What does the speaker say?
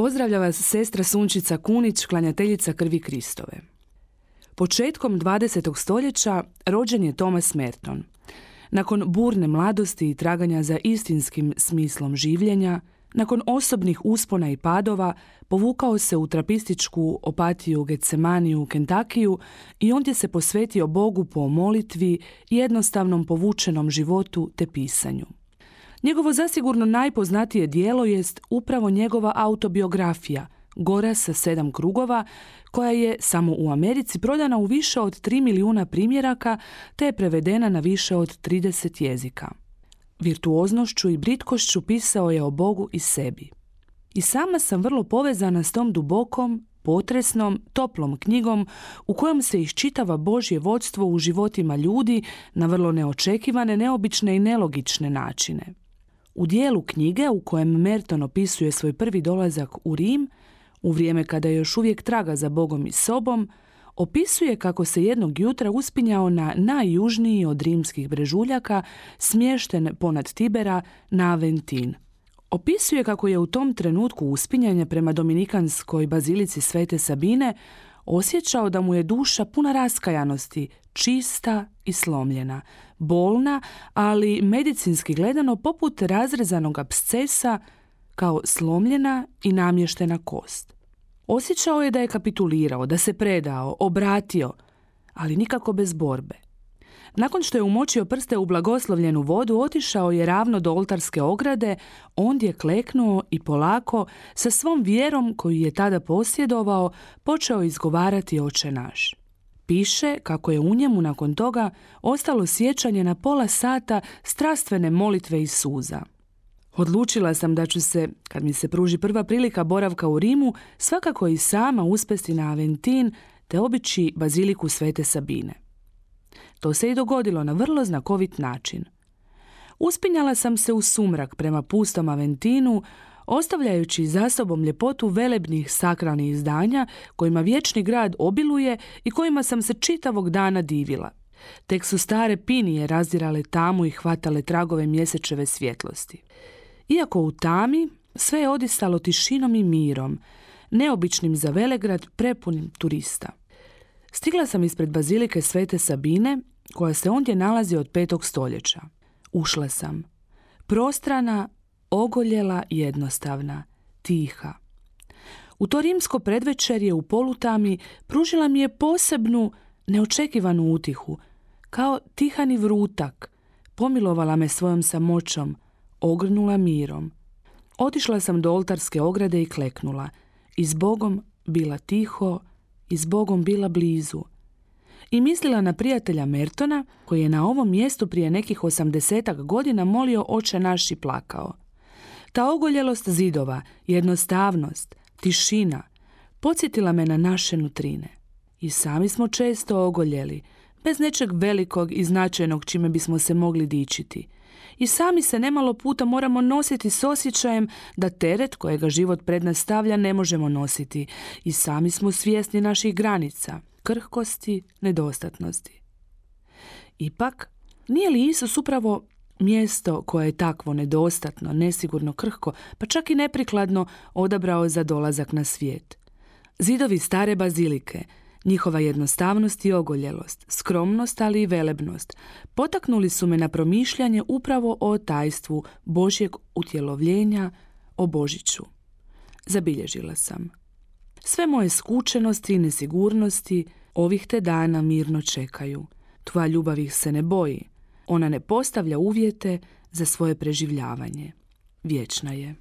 Pozdravlja vas sestra Sunčica Kunić, klanjateljica krvi Kristove. Početkom 20. stoljeća rođen je Thomas Merton. Nakon burne mladosti i traganja za istinskim smislom življenja, nakon osobnih uspona i padova, povukao se u trapističku opatiju Getsemaniju u Kentakiju i ondje se posvetio Bogu po molitvi, jednostavnom povučenom životu te pisanju. Njegovo zasigurno najpoznatije dijelo jest upravo njegova autobiografija Gora sa sedam krugova, koja je samo u Americi prodana u više od 3 milijuna primjeraka te je prevedena na više od 30 jezika. Virtuoznošću i britkošću pisao je o Bogu i sebi. I sama sam vrlo povezana s tom dubokom, potresnom, toplom knjigom u kojom se iščitava Božje vodstvo u životima ljudi na vrlo neočekivane, neobične i nelogične načine. U dijelu knjige u kojem Merton opisuje svoj prvi dolazak u Rim, u vrijeme kada je još uvijek traga za Bogom i sobom, opisuje kako se jednog jutra uspinjao na najjužniji od rimskih brežuljaka, smješten ponad Tibera na Aventin. Opisuje kako je u tom trenutku uspinjanja prema dominikanskoj bazilici Svete Sabine osjećao da mu je duša puna raskajanosti, čista i slomljena, bolna, ali medicinski gledano poput razrezanog abscesa kao slomljena i namještena kost. Osjećao je da je kapitulirao, da se predao, obratio, ali nikako bez borbe. Nakon što je umočio prste u blagoslovljenu vodu, otišao je ravno do oltarske ograde, ondje je kleknuo i polako, sa svom vjerom koju je tada posjedovao, počeo izgovarati oče naš. Piše kako je u njemu nakon toga ostalo sjećanje na pola sata strastvene molitve i suza. Odlučila sam da ću se, kad mi se pruži prva prilika boravka u Rimu, svakako i sama uspesti na Aventin te obići baziliku Svete Sabine. To se i dogodilo na vrlo znakovit način. Uspinjala sam se u sumrak prema pustom Aventinu, ostavljajući za sobom ljepotu velebnih sakralnih izdanja kojima vječni grad obiluje i kojima sam se čitavog dana divila. Tek su stare pinije razdirale tamu i hvatale tragove mjesečeve svjetlosti. Iako u tami, sve je odistalo tišinom i mirom, neobičnim za Velegrad prepunim turista. Stigla sam ispred bazilike Svete Sabine, koja se ondje nalazi od petog stoljeća. Ušla sam. Prostrana, ogoljela, jednostavna, tiha. U to rimsko predvečerje u polutami pružila mi je posebnu, neočekivanu utihu, kao tihani vrutak, pomilovala me svojom samoćom, ogrnula mirom. Otišla sam do oltarske ograde i kleknula. I s Bogom bila tiho, i s Bogom bila blizu. I mislila na prijatelja Mertona, koji je na ovom mjestu prije nekih osamdesetak godina molio oče naš i plakao. Ta ogoljelost zidova, jednostavnost, tišina, podsjetila me na naše nutrine. I sami smo često ogoljeli, bez nečeg velikog i značajnog čime bismo se mogli dičiti. I sami se nemalo puta moramo nositi s osjećajem da teret kojega život pred nas stavlja ne možemo nositi. I sami smo svjesni naših granica, krhkosti, nedostatnosti. Ipak, nije li Isus upravo mjesto koje je takvo nedostatno, nesigurno krhko, pa čak i neprikladno odabrao za dolazak na svijet? Zidovi stare bazilike, Njihova jednostavnost i ogoljelost, skromnost ali i velebnost potaknuli su me na promišljanje upravo o tajstvu Božjeg utjelovljenja, o Božiću. Zabilježila sam. Sve moje skučenosti i nesigurnosti ovih te dana mirno čekaju. Tvoja ljubav ih se ne boji. Ona ne postavlja uvjete za svoje preživljavanje. Vječna je.